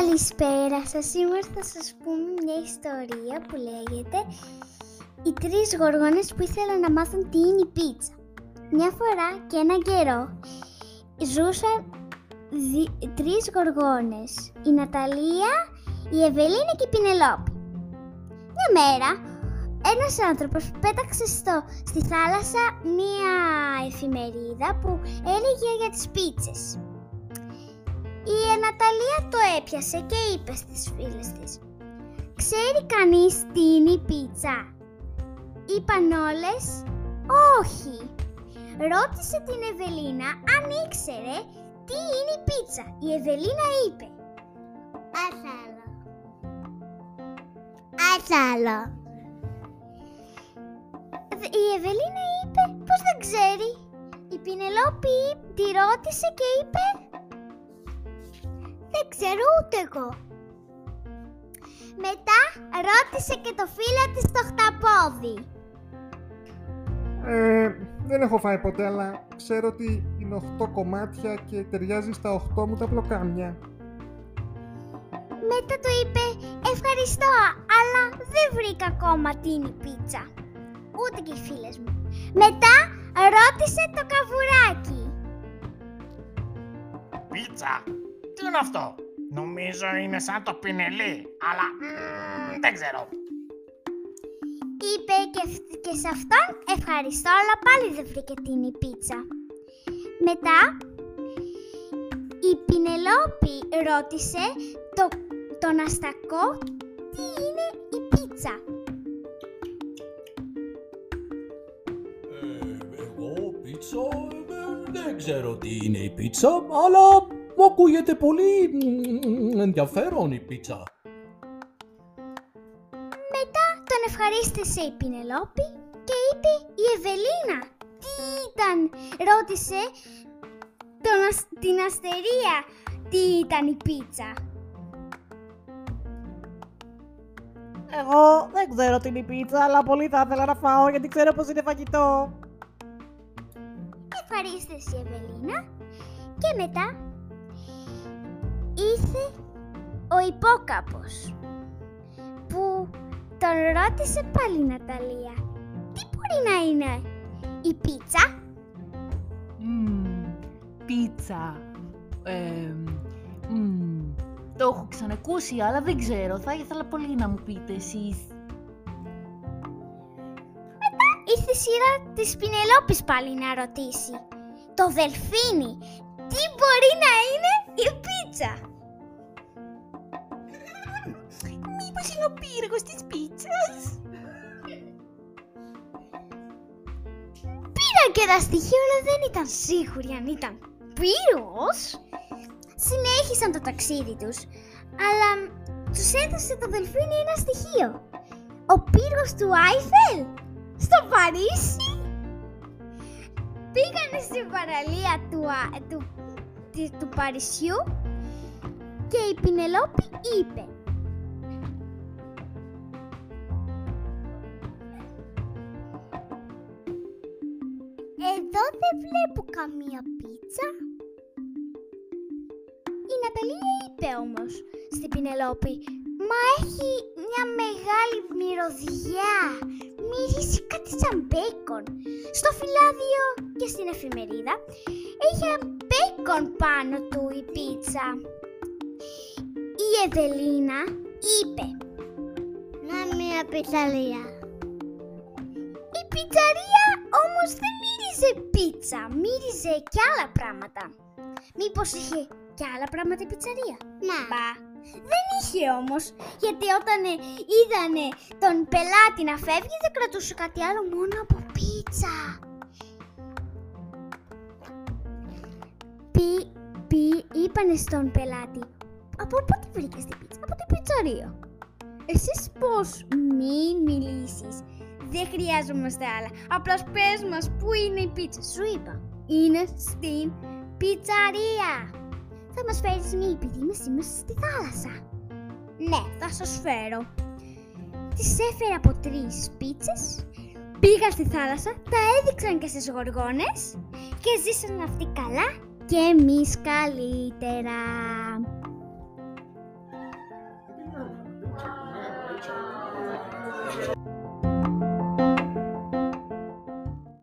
Καλησπέρα σας. Σήμερα θα σας πούμε μια ιστορία που λέγεται «Οι τρεις γοργόνες που ήθελαν να μάθουν τι είναι η πίτσα». Μια φορά και έναν καιρό ζούσαν δι... τρεις γοργόνες. Η Ναταλία, η Ευελίνα και η Πινελόπη. Μια μέρα ένας άνθρωπος πέταξε στο, στη θάλασσα μία εφημερίδα που έλεγε για τις πίτσες. Η Αναταλία το έπιασε και είπε στις φίλες της «Ξέρει κανείς τι είναι η πίτσα» Είπαν όλες «Όχι» Ρώτησε την Ευελίνα αν ήξερε τι είναι η πίτσα. Η Ευελίνα είπε «Άσαλο» «Άσαλο» Η Ευελίνα είπε πως δεν ξέρει Η Πινελόπη τη ρώτησε και είπε δεν ξέρω ούτε εγώ. Μετά ρώτησε και το φίλο της το χταπόδι. Ε, δεν έχω φάει ποτέ, αλλά ξέρω ότι είναι 8 κομμάτια και ταιριάζει στα 8 μου τα πλοκάμια. Μετά του είπε «Ευχαριστώ, αλλά δεν βρήκα ακόμα τι είναι η πίτσα». Ούτε και οι φίλες μου. Μετά ρώτησε το καβουράκι. Πίτσα, τι είναι αυτό; Νομίζω είναι σαν το πινελί, αλλά δεν ξέρω. Είπε και, και σε αυτόν ευχαριστώ, αλλά πάλι δεν βρήκε τι είναι η πίτσα. Μετά η Πινελόπη ρώτησε το, τον Αστακό τι είναι η πίτσα; Ε, εγώ πίτσα ε, δεν ξέρω τι είναι η πίτσα, αλλά μου ακούγεται πολύ ενδιαφέρον η πίτσα. Μετά τον ευχαρίστησε η Πινελόπη και είπε η Ευελίνα. Τι ήταν, ρώτησε τον, την Αστερία τι ήταν η πίτσα. Εγώ δεν ξέρω τι είναι η πίτσα, αλλά πολύ θα ήθελα να φάω γιατί ξέρω πως είναι φαγητό. Ευχαρίστησε η Ευελίνα και μετά ήρθε ο υπόκαπος που τον ρώτησε πάλι η Ναταλία τι μπορεί να είναι η πίτσα; Πίτσα. Ε, το έχω ξανακούσει αλλά δεν ξέρω θα ήθελα πολύ να μου πείτε εσείς. Μετά ήρθε η σειρά της Πινελόπης πάλι να ρωτήσει. Το δελφίνι τι μπορεί να είναι η πίτσα; Μήπως είναι ο πύργος της πίτσας. Πήραν και τα στοιχεία, αλλά δεν ήταν σίγουροι αν ήταν πύργος. Συνέχισαν το ταξίδι τους, αλλά τους έδωσε το δελφίνι ένα στοιχείο. Ο πύργος του Άιφελ στο Παρίσι. Πήγανε στην παραλία του, του, του, του Παρισιού και η Πινελόπη είπε Εδώ δεν βλέπω καμία πίτσα. Η Ναταλία είπε όμως στην Πινελόπη «Μα έχει μια μεγάλη μυρωδιά, μυρίζει κάτι σαν μπέικον». Στο φυλάδιο και στην εφημερίδα είχε μπέικον πάνω του η πίτσα. Η Ευελίνα είπε «Να μια πιτσαρία». Η πιτσαρία όμως δεν μύριζε πίτσα, μύριζε και άλλα πράγματα. Μήπως είχε και άλλα πράγματα η πιτσαρία; Να. Μπα. Δεν είχε όμως, γιατί όταν ε, είδανε τον πελάτη να φεύγει δεν κρατούσε κάτι άλλο μόνο από πίτσα. Πι, πι, είπανε στον πελάτη, από πότε βρήκες την πίτσα, από την πιτσαρία; Εσείς πώς μην μιλήσεις, δεν χρειάζομαστε άλλα. Απλώς πες μας πού είναι η πίτσα. Σου είπα. Είναι στην πιτσαρία. Θα μας φέρεις μία επειδή είμαι σήμερα στη θάλασσα. Ναι, θα σας φέρω. Τη έφερα από τρεις πίτσες. Πήγα στη θάλασσα, τα έδειξαν και στις γοργόνες και ζήσαν αυτοί καλά και εμείς καλύτερα.